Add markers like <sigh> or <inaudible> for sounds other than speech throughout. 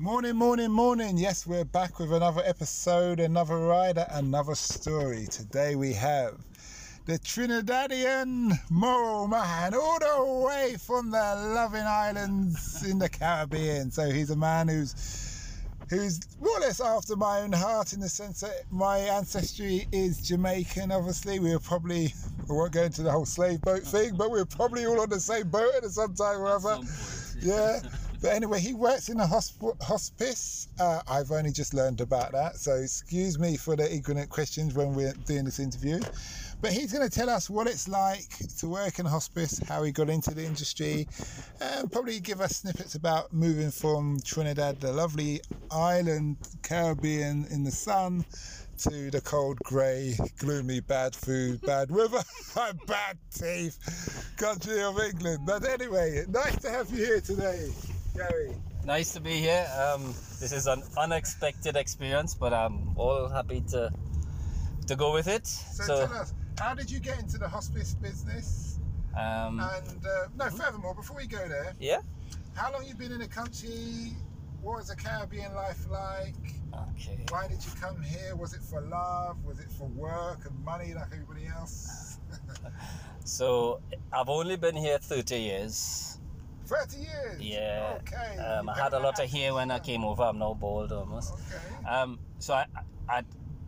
Morning, morning, morning. Yes, we're back with another episode, another rider, another story. Today we have the Trinidadian moral man all the way from the loving islands in the Caribbean. So he's a man who's who's more or less after my own heart in the sense that my ancestry is Jamaican, obviously. We were probably, we won't go into the whole slave boat thing, but we're probably all on the same boat at some time or other. Yeah. <laughs> But anyway, he works in a hosp- hospice. Uh, I've only just learned about that, so excuse me for the ignorant questions when we're doing this interview. But he's going to tell us what it's like to work in a hospice, how he got into the industry, and probably give us snippets about moving from Trinidad, the lovely island, Caribbean in the sun, to the cold, grey, gloomy, bad food, bad weather, <laughs> bad teeth country of England. But anyway, nice to have you here today. Gary. Nice to be here. Um, this is an unexpected experience, but I'm all happy to to go with it. So, tell us, how did you get into the hospice business? um, And uh, no, furthermore, before we go there, yeah. how long you been in the country? What was the Caribbean life like? Okay. Why did you come here? Was it for love? Was it for work and money like everybody else? <laughs> So I've only been here 30 years. 30 years? Yeah. Okay. Um, I had a lot of hair when I came over. I'm now bald almost. Okay. Um, so I, I,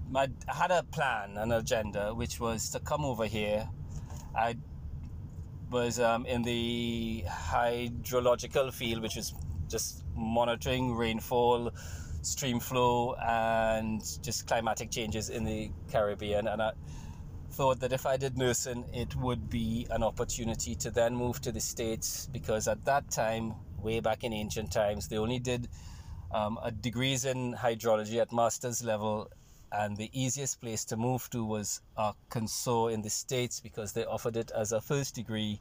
my, I had a plan, an agenda, which was to come over here. I was um, in the hydrological field, which is just monitoring rainfall, stream flow, and just climatic changes in the Caribbean. And I thought that if I did nursing, it would be an opportunity to then move to the States because at that time, way back in ancient times, they only did um, a degrees in hydrology at master's level, and the easiest place to move to was Arkansas in the States because they offered it as a first degree.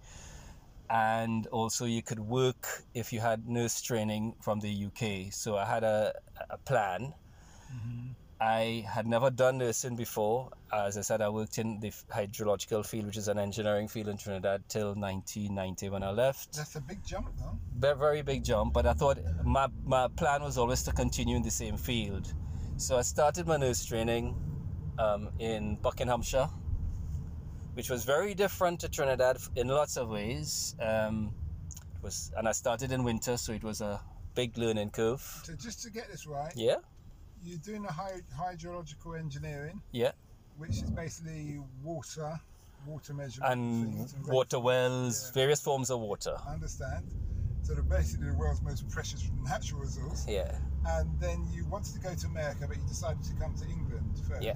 And also, you could work if you had nurse training from the UK. So, I had a, a plan. I had never done nursing before. As I said, I worked in the hydrological field, which is an engineering field in Trinidad, till 1990 when I left That's a big jump, though. very, very big jump, but I thought my, my plan was always to continue in the same field. So I started my nurse training um, in Buckinghamshire, which was very different to Trinidad in lots of ways. Um, it was, and I started in winter, so it was a big learning curve. So just to get this right, Yeah, you're doing a hy- hydrological engineering, yeah, which is basically water, water measurement and and water wells, Yeah. various forms of water. I understand. So they're basically the world's most precious natural resource. Yeah, And then you wanted to go to America, but you decided to come to England first. Yeah.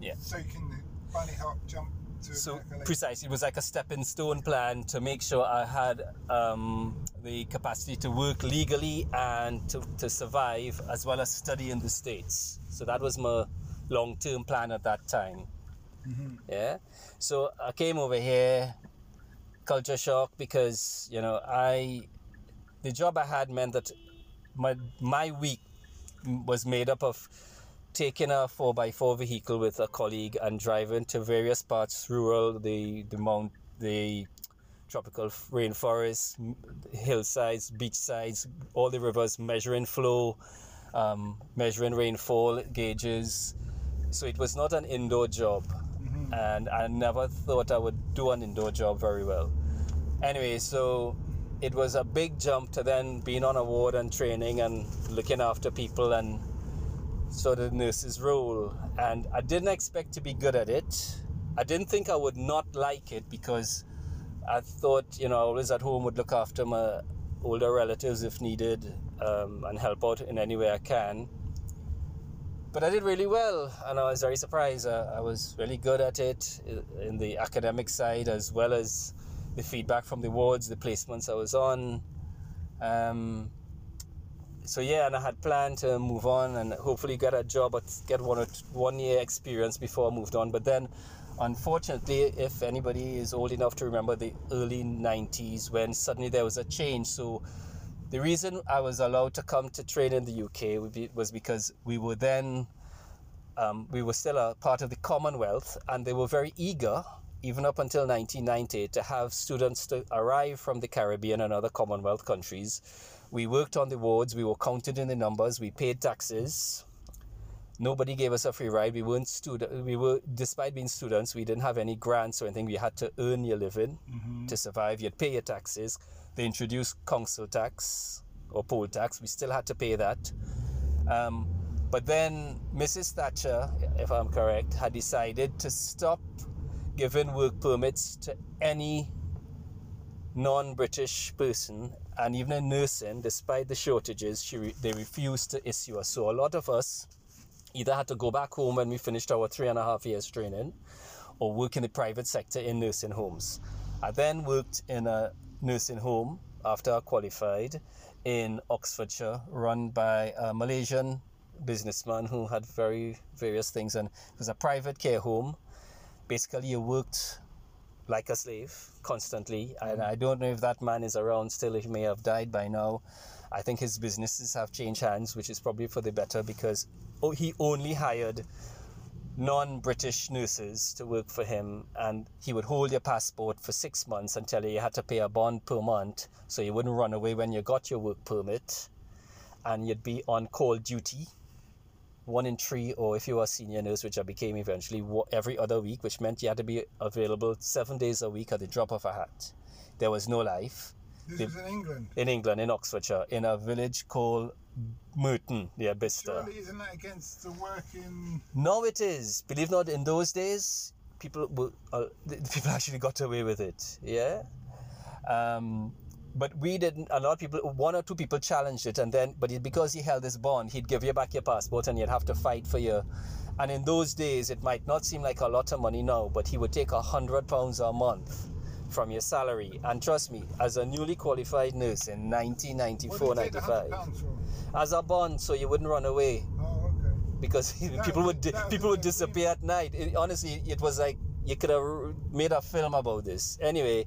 Yeah. So you can bunny hop, jump to so precisely, it was like a stepping stone plan to make sure I had um, the capacity to work legally and to, to survive as well as study in the States. So that was my long term plan at that time. Mhm. Yeah. So I came over here, culture shock because, you know, I, the job I had meant that my, my week was made up of taking a 4x4 vehicle with a colleague and driving to various parts, rural, the, the mount, the tropical rainforests, m- hillsides, beachsides, all the rivers, measuring flow, um, measuring rainfall gauges. So it was not an indoor job, Mhm. and I never thought I would do an indoor job very well. Anyway, so it was a big jump to then being on a ward and training and looking after people and sort of nurse's role. And I didn't expect to be good at it. I didn't think I would not like it because I thought, you know, I always at home would look after my older relatives if needed um, and help out in any way I can. But I did really well, and I was very surprised. I, I was really good at it in the academic side as well as the feedback from the wards, the placements I was on. Um, so yeah, and I had planned to move on and hopefully get a job or get one or t- one year experience before I moved on. But then, unfortunately, if anybody is old enough to remember the early 90s when suddenly there was a change. So the reason I was allowed to come to train in the UK was because we were then um, we were still a part of the Commonwealth, and they were very eager, even up until 1990, to have students to arrive from the Caribbean and other Commonwealth countries. We worked on the wards, we were counted in the numbers, we paid taxes. Nobody gave us a free ride. We weren't student. We were, despite being students, we didn't have any grants or anything. We had to earn your living to survive. You'd pay your taxes. They introduced council tax or poll tax. We still had to pay that. Um, but then Mrs. Thatcher, if I'm correct, had decided to stop giving work permits to any non British person and even in nursing, despite the shortages, she re- they refused to issue us. So a lot of us either had to go back home when we finished our three and a half years training or work in the private sector in nursing homes. I then worked in a nursing home after I qualified in Oxfordshire, run by a Malaysian businessman who had very various things, and it was a private care home. Basically, you worked like a slave constantly, and mm. I don't know if that man is around still. He may have died by now. I think his businesses have changed hands, which is probably for the better because oh, he only hired non-British nurses to work for him, and he would hold your passport for six months until you had to pay a bond per month, so you wouldn't run away when you got your work permit, and you'd be on call duty. One in three, or if you were a senior nurse, which I became eventually, every other week, which meant you had to be available seven days a week at the drop of a hat. There was no life This The- was in England. in England, in Oxfordshire, in a village called Merton, near Bicester. Surely isn't that against the working? No, it is. Believe not, in those days, people were, uh, people <laughs> actually got away with it. Yeah. Um, but we didn't. A lot of people, one or two people challenged it, and then, but it, because he held this bond, he'd give you back your passport, and you'd have to fight for your. And in those days, it might not seem like a lot of money now, but he would take a hundred pounds a month from your salary. And trust me, as a newly qualified nurse in What 1994, did you take the hundred 95, as a bond, so you wouldn't run away Oh, okay. because people would di- that people would disappear at night. It, honestly, it was like you could have made a film about this. Anyway,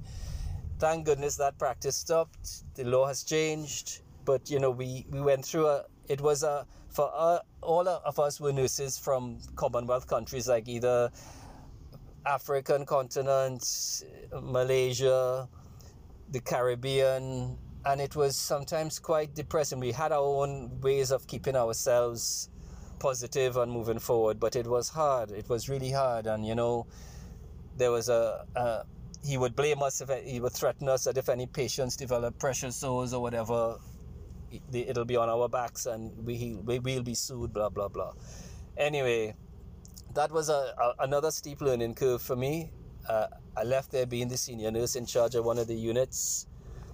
thank goodness that practice stopped. The law has changed, but you know we we went through a. It was a for uh, all of us were nurses from Commonwealth countries like either African continent, Malaysia, the Caribbean, and it was sometimes quite depressing. We had our own ways of keeping ourselves positive and moving forward, but it was hard. It was really hard, and you know, there was a. a he would blame us if he would threaten us that if any patients develop pressure sores or whatever, it- it'll be on our backs and we we will be sued. Blah blah blah. Anyway, that was a, a another steep learning curve for me. Uh, I left there being the senior nurse in charge of one of the units.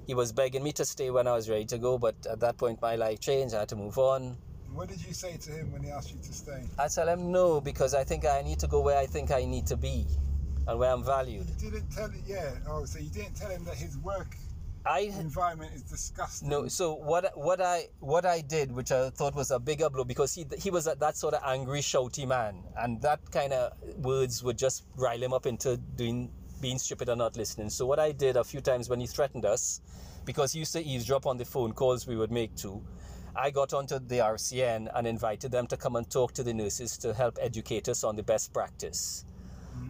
He was begging me to stay when I was ready to go, but at that point my life changed. I had to move on. What did you say to him when he asked you to stay? I tell him no because I think I need to go where I think I need to be and where I'm valued. You didn't tell yeah. Oh, so you didn't tell him that his work I environment is disgusting. No, so what what I what I did, which I thought was a bigger blow, because he he was a, that sort of angry, shouty man, and that kind of words would just rile him up into doing being stupid or not listening. So what I did a few times when he threatened us, because he used to eavesdrop on the phone calls we would make too, I got onto the RCN and invited them to come and talk to the nurses to help educate us on the best practice.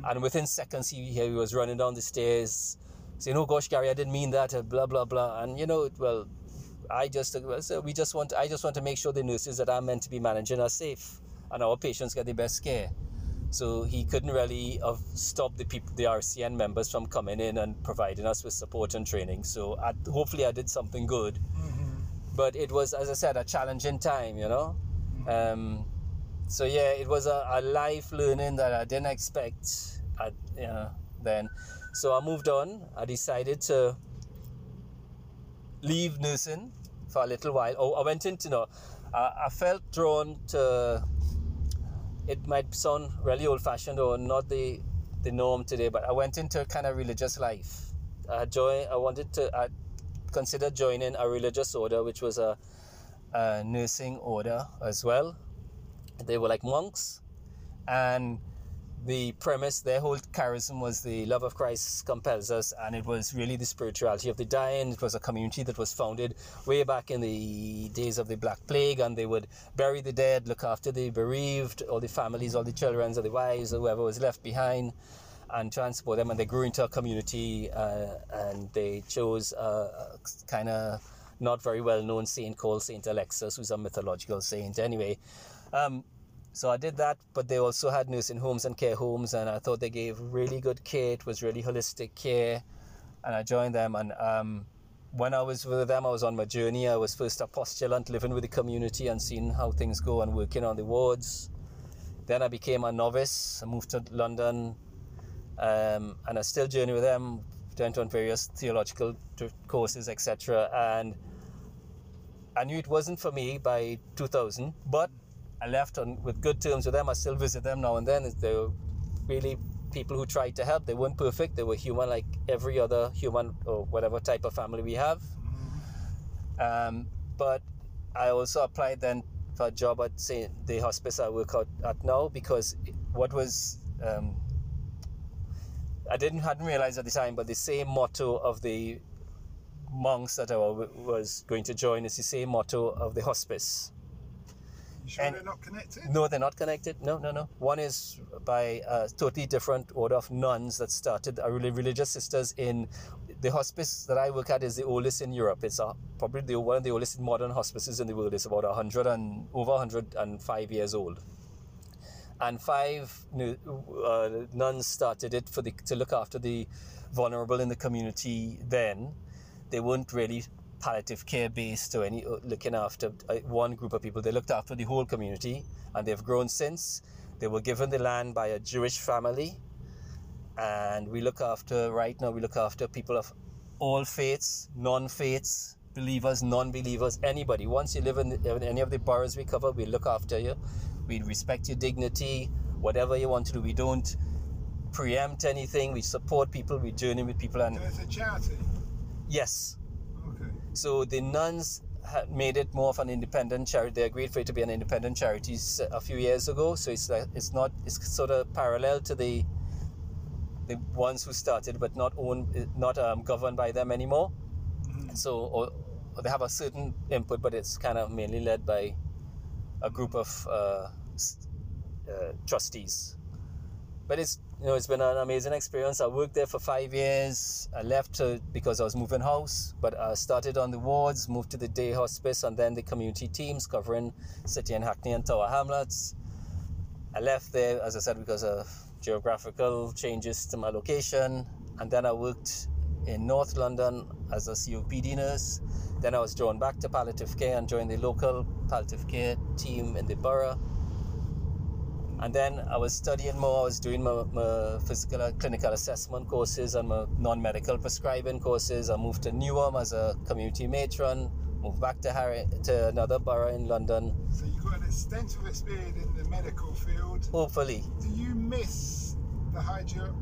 And within seconds, he, he was running down the stairs saying, "Oh gosh, Gary, I didn't mean that." uh, Blah blah blah. And you know, well, I just uh, so we just want I just want to make sure the nurses that I'm meant to be managing are safe and our patients get the best care. So he couldn't really have stopped the people, the RCN members from coming in and providing us with support and training. So I, hopefully I did something good. But it was, as I said, a challenging time, you know. Um, so yeah, it was a, a life learning that I didn't expect. At, you know, then, so I moved on. I decided to leave nursing for a little while. Oh, I went into no. I, I felt drawn to. It might sound really old-fashioned or not the the norm today, but I went into a kind of religious life. I joined. I wanted to. I considered joining a religious order, which was a a nursing order as well. They were like monks, and the premise, their whole charism was the love of Christ compels us, and it was really the spirituality of the dying. It was a community that was founded way back in the days of the Black Plague, and they would bury the dead, look after the bereaved, all the families, all the children, or the wives, or whoever was left behind, and transport them. And they grew into a community, uh, and they chose a, a kind of not very well known saint called Saint Alexis, who's a mythological saint anyway. Um, so I did that, but they also had nursing homes and care homes, and I thought they gave really good care. It was really holistic care, and I joined them. And um, when I was with them, I was on my journey. I was first a postulant, living with the community and seeing how things go and working on the wards. Then I became a novice. I moved to London, um, and I still journey with them. Went on various theological courses, etc. And I knew it wasn't for me by 2000, but I left on with good terms with them. I still visit them now and then. They're really people who tried to help. They weren't perfect. They were human, like every other human or whatever type of family we have. Um, but I also applied then for a job at say the hospice I work out at now because what was um, I didn't hadn't realized at the time, but the same motto of the monks that I was going to join is the same motto of the hospice sure and they're not connected? No, they're not connected. No, no, no. One is by a totally different order of nuns that started, a really religious sisters in the hospice that I work at is the oldest in Europe. It's a, probably the, one of the oldest modern hospices in the world. It's about 100 and over 105 years old. And five uh, nuns started it for the, to look after the vulnerable in the community then. They weren't really palliative care based or any uh, looking after uh, one group of people. They looked after the whole community and they've grown since. They were given the land by a Jewish family and we look after, right now, we look after people of all faiths, non faiths, believers, non believers, anybody. Once you live in, the, in any of the boroughs we cover, we look after you. We respect your dignity, whatever you want to do. We don't preempt anything. We support people. We journey with people. And so it's a charity. Yes, so the nuns had made it more of an independent charity. They agreed for it to be an independent charity a few years ago. So it's like it's not it's sort of parallel to the the ones who started, but not owned, not um, governed by them anymore. Mm-hmm. So or, or they have a certain input, but it's kind of mainly led by a group of uh, uh, trustees. But it's you know, it's been an amazing experience. I worked there for five years. I left to, because I was moving house, but I started on the wards, moved to the day hospice, and then the community teams covering City and Hackney and Tower Hamlets. I left there, as I said, because of geographical changes to my location, and then I worked in North London as a COPD nurse. Then I was drawn back to palliative care and joined the local palliative care team in the borough and then I was studying more. I was doing my, my physical clinical assessment courses and my non-medical prescribing courses. I moved to Newham as a community matron. Moved back to Harrow to another borough in London. So you've got an extensive experience in the medical field. Hopefully. Do you miss the hydro?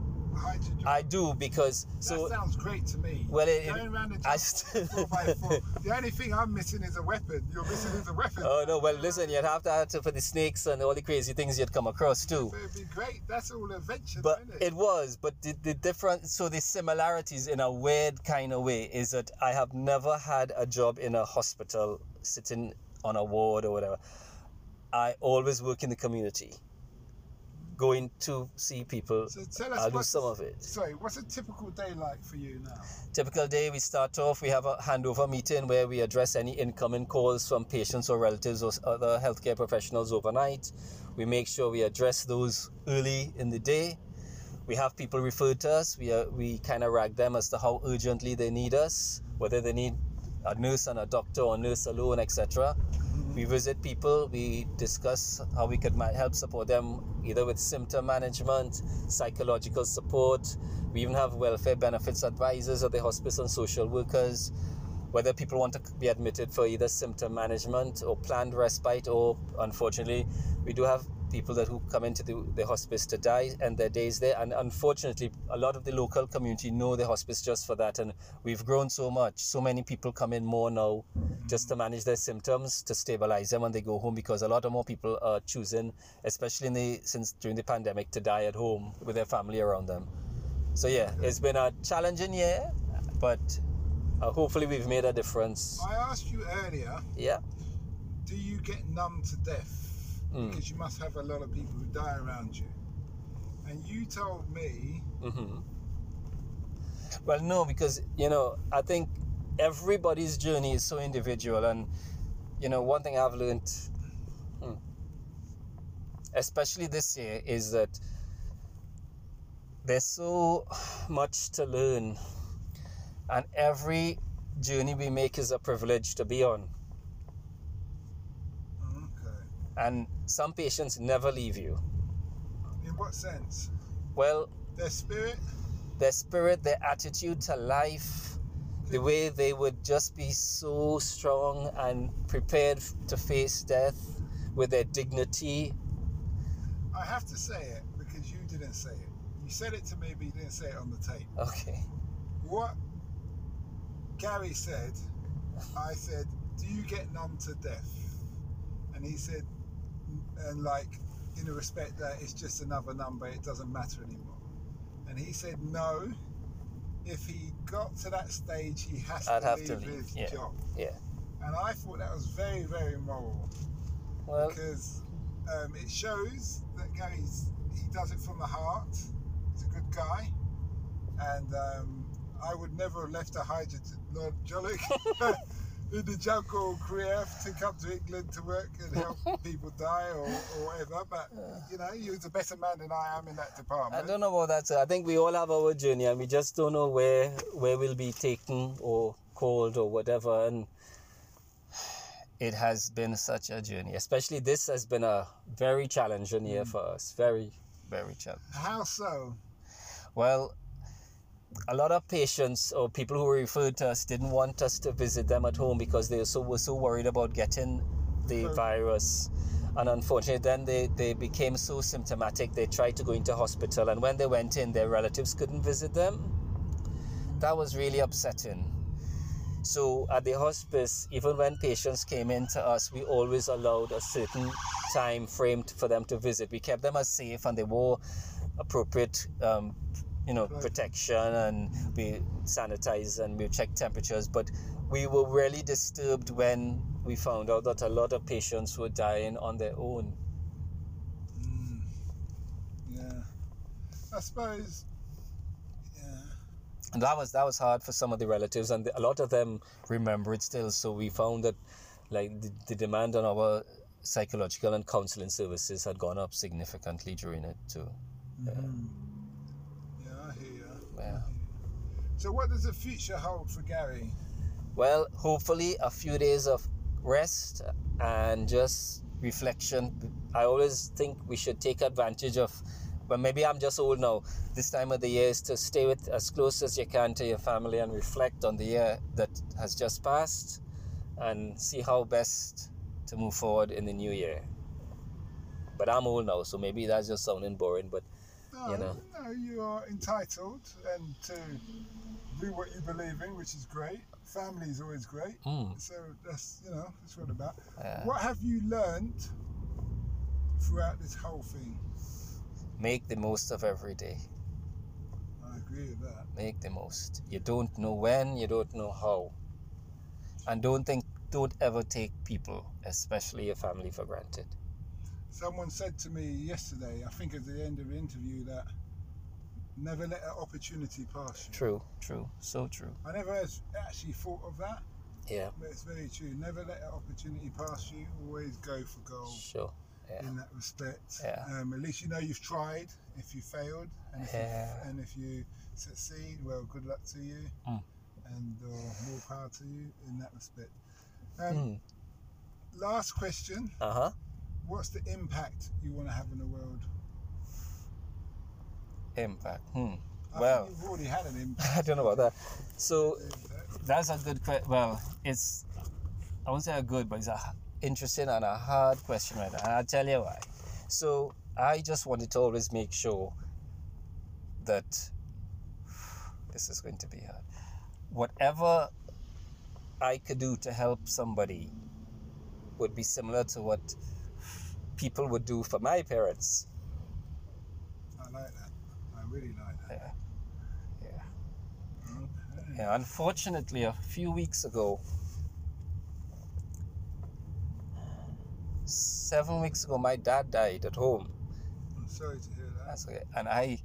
I do because that so sounds great to me. Well, it, going around the, I st- four by <laughs> four, the only thing I'm missing is a weapon. You're missing is a weapon. Oh no! Well, listen, you'd have to to for the snakes and all the crazy things you'd come across too. So it'd be great. That's all adventure. But it? it? was. But the, the difference, so the similarities in a weird kind of way is that I have never had a job in a hospital sitting on a ward or whatever. I always work in the community going to see people. So tell us I'll do some of it. Sorry, what's a typical day like for you now? Typical day, we start off, we have a handover meeting where we address any incoming calls from patients or relatives or other healthcare professionals overnight. We make sure we address those early in the day. We have people referred to us. We, are, we kind of rag them as to how urgently they need us, whether they need a nurse and a doctor or nurse alone, etc. We visit people, we discuss how we could help support them either with symptom management, psychological support. We even have welfare benefits advisors at the hospice and social workers. Whether people want to be admitted for either symptom management or planned respite, or unfortunately, we do have people that who come into the, the hospice to die and their days there. And unfortunately, a lot of the local community know the hospice just for that. And we've grown so much. So many people come in more now just to manage their symptoms to stabilize them when they go home because a lot of more people are choosing especially in the since during the pandemic to die at home with their family around them so yeah it's been a challenging year but uh, hopefully we've made a difference I asked you earlier, yeah do you get numb to death? Mm. Because you must have a lot of people who die around you. And you told me, hmm Well, no, because you know, I think everybody's journey is so individual, and you know, one thing I've learned, hmm, especially this year, is that there's so much to learn, and every journey we make is a privilege to be on. okay. And some patients never leave you. In what sense? Well, Their spirit? their spirit, their attitude to life, the way they would just be so strong and prepared to face death with their dignity. I have to say it because you didn't say it. You said it to me, but you didn't say it on the tape. Okay. What Gary said, I said, Do you get numb to death? And he said, and like, in a respect that it's just another number, it doesn't matter anymore. And he said, No, if he got to that stage, he has I'd to have leave to leave, his yeah. job. Yeah. And I thought that was very, very moral Well, because um, it shows that Gary's he does it from the heart. He's a good guy, and um, I would never have left a hydraulic <laughs> in the jungle career to come to England to work and help <laughs> people die or, or whatever. But you know, you're a better man than I am in that department. I don't know about that. sir. I think we all have our journey, and we just don't know where where we'll be taken or called or whatever. And it has been such a journey. Especially this has been a very challenging year hmm. for us. Very, very challenging. How so? Well, a lot of patients or people who were referred to us didn't want us to visit them at home because they were so, were so worried about getting the Right. virus. And unfortunately, then they, they became so symptomatic, they tried to go into hospital. And when they went in, their relatives couldn't visit them. That was really upsetting. So at the hospice, even when patients came in to us, we always allowed a certain time frame for them to visit. We kept them as safe and they wore appropriate, um, you know, Right. protection and we sanitize and we check temperatures. But we were really disturbed when we found out that a lot of patients were dying on their own. Mm, yeah, I suppose. Yeah. and that was that was hard for some of the relatives and a lot of them remember it still so we found that like the, the demand on our psychological and counseling services had gone up significantly during it too Mhm. Yeah, I hear you. Yeah So, what does the future hold for Gary? well hopefully a few days of rest and just reflection. I always think we should take advantage of but maybe i'm just old now. This time of the year is to stay with as close as you can to your family and reflect on the year that has just passed and see how best to move forward in the new year. But i'm old now so maybe that's just sounding boring but No, You know. no, you are entitled and to do what you believe in, which is great. Family is always great. mm, So that's you know that's what about. yeah. What have you learned throughout this whole thing? make the most of every day I agree with that. make the most. You don't know when, you don't know how. And don't think don't ever take people, especially your family, for granted. Someone said to me yesterday, I think at the end of the interview, that never let an opportunity pass you. True, true, so true. I never actually thought of that, Yeah, but it's very true. Never let an opportunity pass you. Always go for gold. sure. Yeah. in that respect. Yeah. Um, at least you know you've tried. If you failed, and if, Yeah. you, and if you succeed, well, good luck to you, Mm. and uh, more power to you in that respect. Um, Mm. Last question: Uh huh. What's the impact you want to have in the world? Impact. Hmm. I Well- you've already had an <laughs> impact. I don't know about that. So that's a good question. Well, it's I won't say a good, but it's a interesting and a hard question right now. And I'll tell you why. So I just wanted to always make sure that this is going to be hard. Whatever I could do to help somebody would be similar to what people would do for my parents. I like that. I really like that. Yeah. Yeah. Okay. Yeah, unfortunately, a few weeks ago, seven weeks ago, my dad died at home. I'm sorry to hear that. That's okay. And I,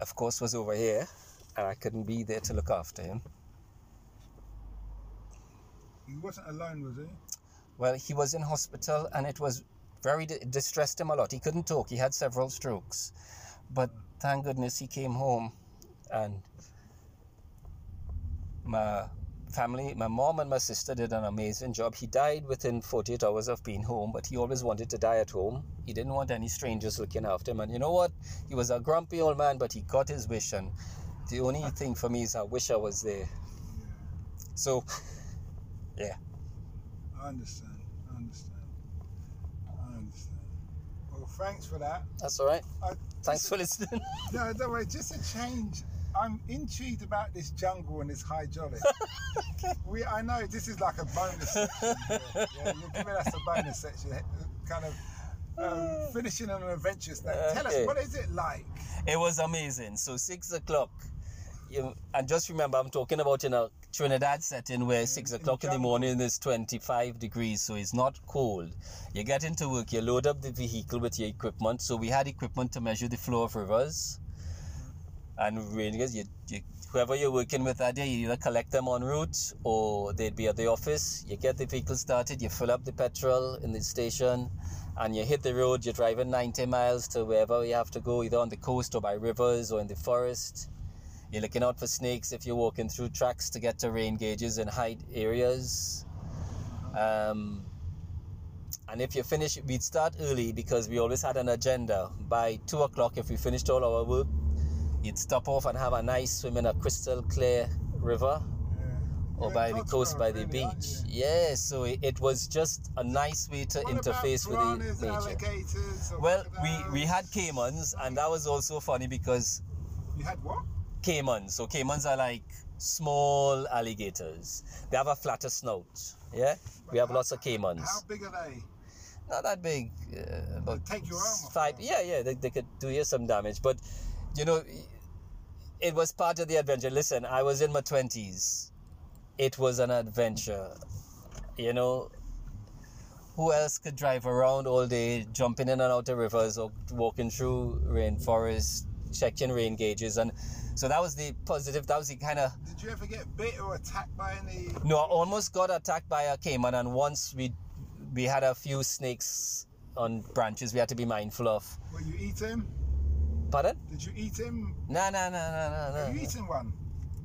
of course, was over here, and I couldn't be there to look after him. He wasn't alone, was he? Well, he was in hospital, and it was very it distressed him a lot. He couldn't talk. He had several strokes, but thank goodness he came home, and my family, my mom and my sister did an amazing job. He died within 48 hours of being home, but he always wanted to die at home. He didn't want any strangers looking after him. And you know what? He was a grumpy old man, but he got his wish. And the only <laughs> thing for me is I wish I was there. So, yeah. I understand. I understand. Thanks for that. That's all right. I, Thanks just- for listening. <laughs> No, don't worry. Just a change. I'm intrigued about this jungle and this hydraulic. <laughs> we, I know this is like a bonus section. <laughs> Yeah, yeah, you're giving us a bonus section, kind of um, <sighs> finishing on an adventurous note. Tell us, Okay. what is it like? It was amazing. So six o'clock, you, and just remember, I'm talking about in a Trinidad setting where mm, six o'clock in the morning is 25 degrees, so it's not cold. You get into work, you load up the vehicle with your equipment. So we had equipment to measure the flow of rivers mm. and rain. You, you, whoever you're working with that day, you either collect them en route or they'd be at the office. You get the vehicle started, you fill up the petrol in the station, and you hit the road. You're driving 90 miles to wherever you have to go, either on the coast or by rivers or in the forest. You're looking out for snakes if you're walking through tracks to get to rain gauges in high areas. Um, and if you finish, we'd start early because we always had an agenda. By two o'clock, if we finished all our work, you'd stop off and have a nice swim in a crystal clear river Yeah. or by the coast by the beach. Yeah, so it, was just a nice way to What interface with the nature. Well, we, we had caimans, and that was also funny because You had what? Caimans. So caimans are like small alligators. They have a flatter snout. Yeah, we have How- lots of caimans. How big are they? Not that big. Uh, about take your arm five. Yeah, yeah. They, they could do you some damage, but you know, it was part of the adventure. Listen, I was in my twenties. It was an adventure. You know, who else could drive around all day, jumping in and out of rivers or walking through rainforest, checking rain gauges, and so that was the positive. That was the kind of Did you ever get bit or attacked by any? no, I almost got attacked by a caiman, and once we we had a few snakes on branches we had to be mindful of. Will you eat him? Pardon? Did you eat him? No, no, no, no, no, no. you eaten one?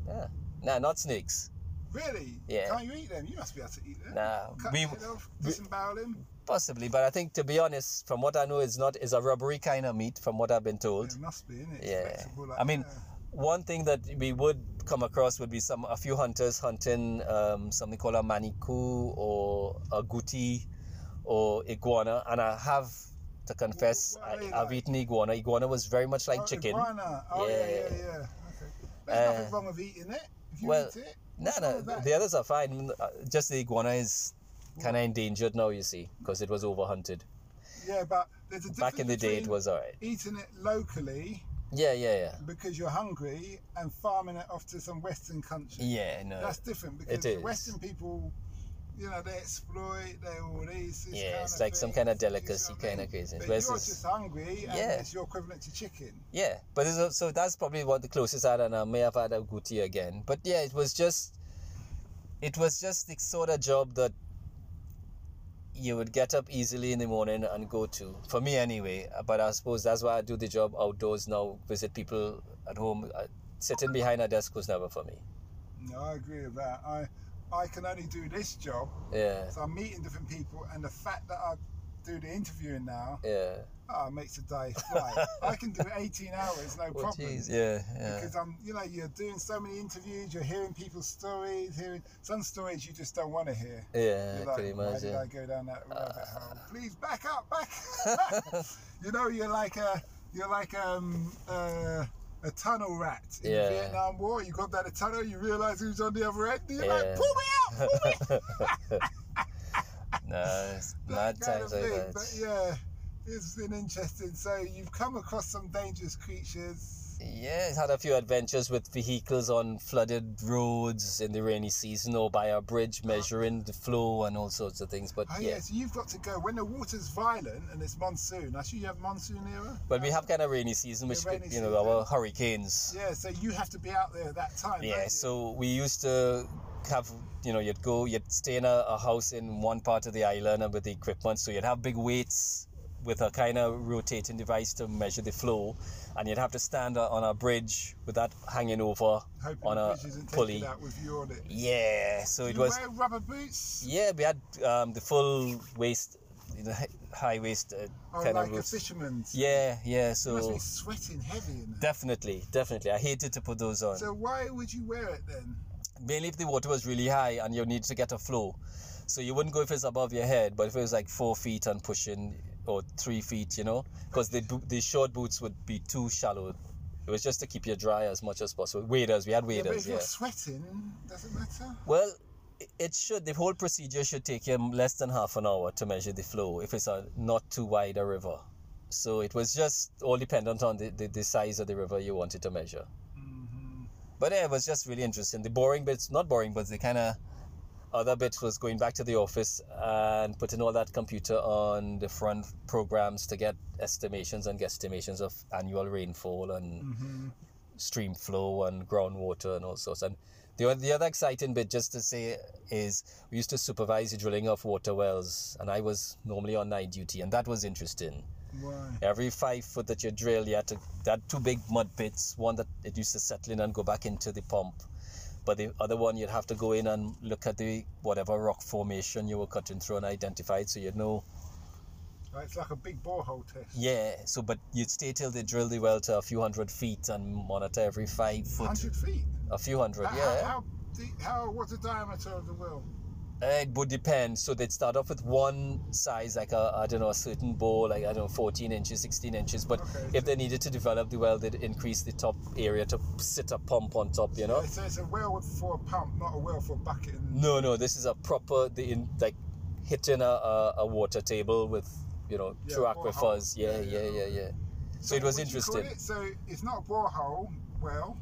Yeah. No, not snakes. Really? Yeah. Can't you eat them? You must be able to eat them. Nah, Cut we- the head off, we- disembowel him. Possibly, but I think to be honest, from what I know, it's not is a rubbery kind of meat. From what I've been told. It must be, innit? It's Yeah. like I mean, that. one thing that we would come across would be some a few hunters hunting um, something called a manicou or agouti or iguana, and I have to confess what are they I, I've like? eaten iguana. Iguana was very much like oh, chicken. Iguana. Oh, yeah, yeah, Yeah. yeah. Okay. There's Uh, nothing wrong with eating it. If you well, eat it. No, no, the others are fine. Uh, Just the iguana is kind of endangered now, you see, because it was overhunted. Yeah, but there's a difference Back in the day, it was alright. eating it locally Yeah, yeah, yeah. because you're hungry and farming it off to some Western country. Yeah, no. That's different because the. Western people, you know, they exploit, they all these. Yeah, it's like some kind of delicacy kind of crazy. But Whereas you're just hungry and Yeah. it's your equivalent to chicken. Yeah, but so that's probably what the closest I had, and I may have had agouti again. But yeah, it was just, it was just the sort of job that you would get up easily in the morning and go to. For me, anyway. But I suppose that's why I do the job outdoors now. Visit people at home. Uh, Sitting behind a desk was never for me. No, I agree with that. I I can only do this job, Yeah, so I'm meeting different people, and the fact that I do the interviewing now, yeah. Ah, makes a day fly. I can do 18 hours, no <laughs> Oh, problem. jeez, yeah, yeah. Because I'm, you know, you're doing so many interviews, you're hearing people's stories, hearing some stories you just don't want to hear. Yeah, You're like, could why did. I go down that rabbit hole? Please back up, back. <laughs> you know, you're like a, you're like um, uh, a tunnel rat in Yeah. the Vietnam War. You got down the tunnel, you realise who's on the other end, and you're Yeah. like, pull me out, pull me <laughs> out. no, it's mad times like that. But yeah, it's been interesting. So you've come across some dangerous creatures. Yeah, had a few adventures with vehicles on flooded roads in the rainy season or by a bridge measuring the flow and all sorts of things. But Oh yeah, yeah, so you've got to go when the water's violent and it's monsoon. I see you have monsoon era. but we have kind of rainy season, which rainy you know season. our hurricanes. Yeah, so you have to be out there at that time. Yeah, so we used to have, you know, you'd go, you'd stay in a, a house in one part of the island and with the equipment, so you'd have big weights with a kind of rotating device to measure the flow, and you'd have to stand on a bridge with that hanging over Hoping on the a isn't pulley. out with you on it. Yeah, so it you was. wear rubber boots. Yeah, we had um, the full waist, you know, high waist uh, Oh, kind like of a boots. fisherman's. Yeah, yeah. You must So be sweating heavy definitely, definitely, I hated to put those on. So why would you wear it then? mainly if the water was really high and you need to get a flow. So you wouldn't go if it's above your head, but if it was like four feet and pushing or three feet, you know, because the the short boots would be too shallow. It was just to keep you dry as much as possible. Waders, we had Yeah, but waders, if yeah. you're sweating, does it matter? Well, it should. The whole procedure should take you less than half an hour to measure the flow if it's a not too wide a river. So it was just all dependent on the, the, the size of the river you wanted to measure. hmm But yeah, it was just really interesting. The boring bits, not boring, but the kind of other bit was going back to the office and putting all that computer on the front programs to get estimations and guesstimations of annual rainfall and hmm stream flow and groundwater and all sorts. And the, the other exciting bit, just to say, is we used to supervise the drilling of water wells, and I was normally on night duty, and that was interesting. Why? Every five foot that you drill, you had to that two big mud pits. One that it used to settle in and go back into the pump, but the other one you'd have to go in and look at the whatever rock formation you were cutting through and identify it, so you'd know. It's like a big borehole test. Yeah. So, but you'd stay till they drill the well to a few hundred feet and monitor every five foot, 100 feet. a few hundred. How, Yeah. how, how, deep, how, what's the diameter of the well? It would depend. So they'd start off with one size, like a I don't know a certain bore, like I don't know 14 inches, 16 inches. But Okay. if they needed to develop the well, they'd increase the top area to sit a pump on top. You know. So it's a well for a pump, not a well for a bucket. No, no. This is a proper the in like hitting a, a, a water table with you know Yeah, through aquifers. Yeah, Yeah, yeah, yeah. yeah, yeah. So it was what do you call interesting. it? So it's not a borehole well.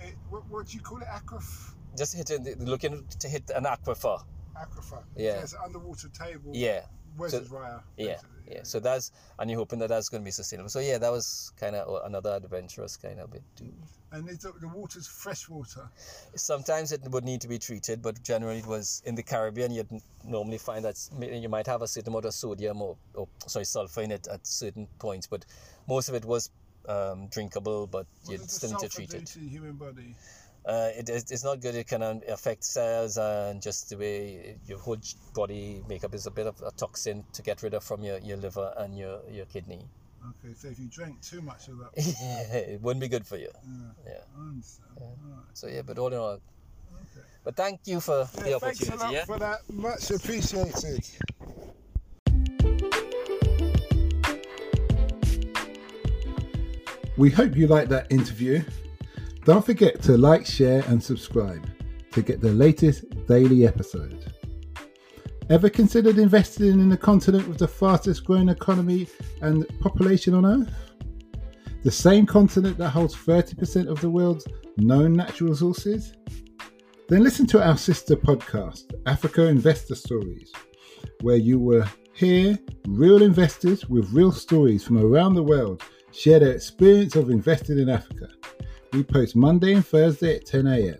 It, what, what do you call it? Aquif- Just hitting, looking to hit an aquifer. Aquifer. Yeah. So it's an underwater table. Yeah. Reservoir. Yeah, basically, yeah. So that's and you're hoping that that's going to be sustainable. So yeah, that was kind of another adventurous kind of bit too. And it's, the water's fresh water. Sometimes it would need to be treated, but generally it was in the Caribbean. You'd normally find that you might have a certain amount of sodium or, or sorry sulfur in it at certain points, but most of it was um, drinkable. But you still need to treat it. to the human body? Uh, it is, it's not good. It can um, affect cells and just the way your whole body makeup is a bit of a toxin to get rid of from your, your liver and your, your kidney. Okay, so if you drank too much of that, <laughs> it wouldn't be good for you. yeah, Yeah. I understand. Alright, So yeah, but all in all, okay. but thank you for the Yeah, thanks a opportunity. lot Yeah. for that. Much appreciated. We hope you liked that interview. Don't forget to like, share, and subscribe to get the latest daily episode. Ever considered investing in the continent with the fastest growing economy and population on Earth? The same continent that holds 30% of the world's known natural resources? Then listen to our sister podcast, Africa Investor Stories, where you will hear real investors with real stories from around the world share their experience of investing in Africa. We post Monday and Thursday at 10 a.m.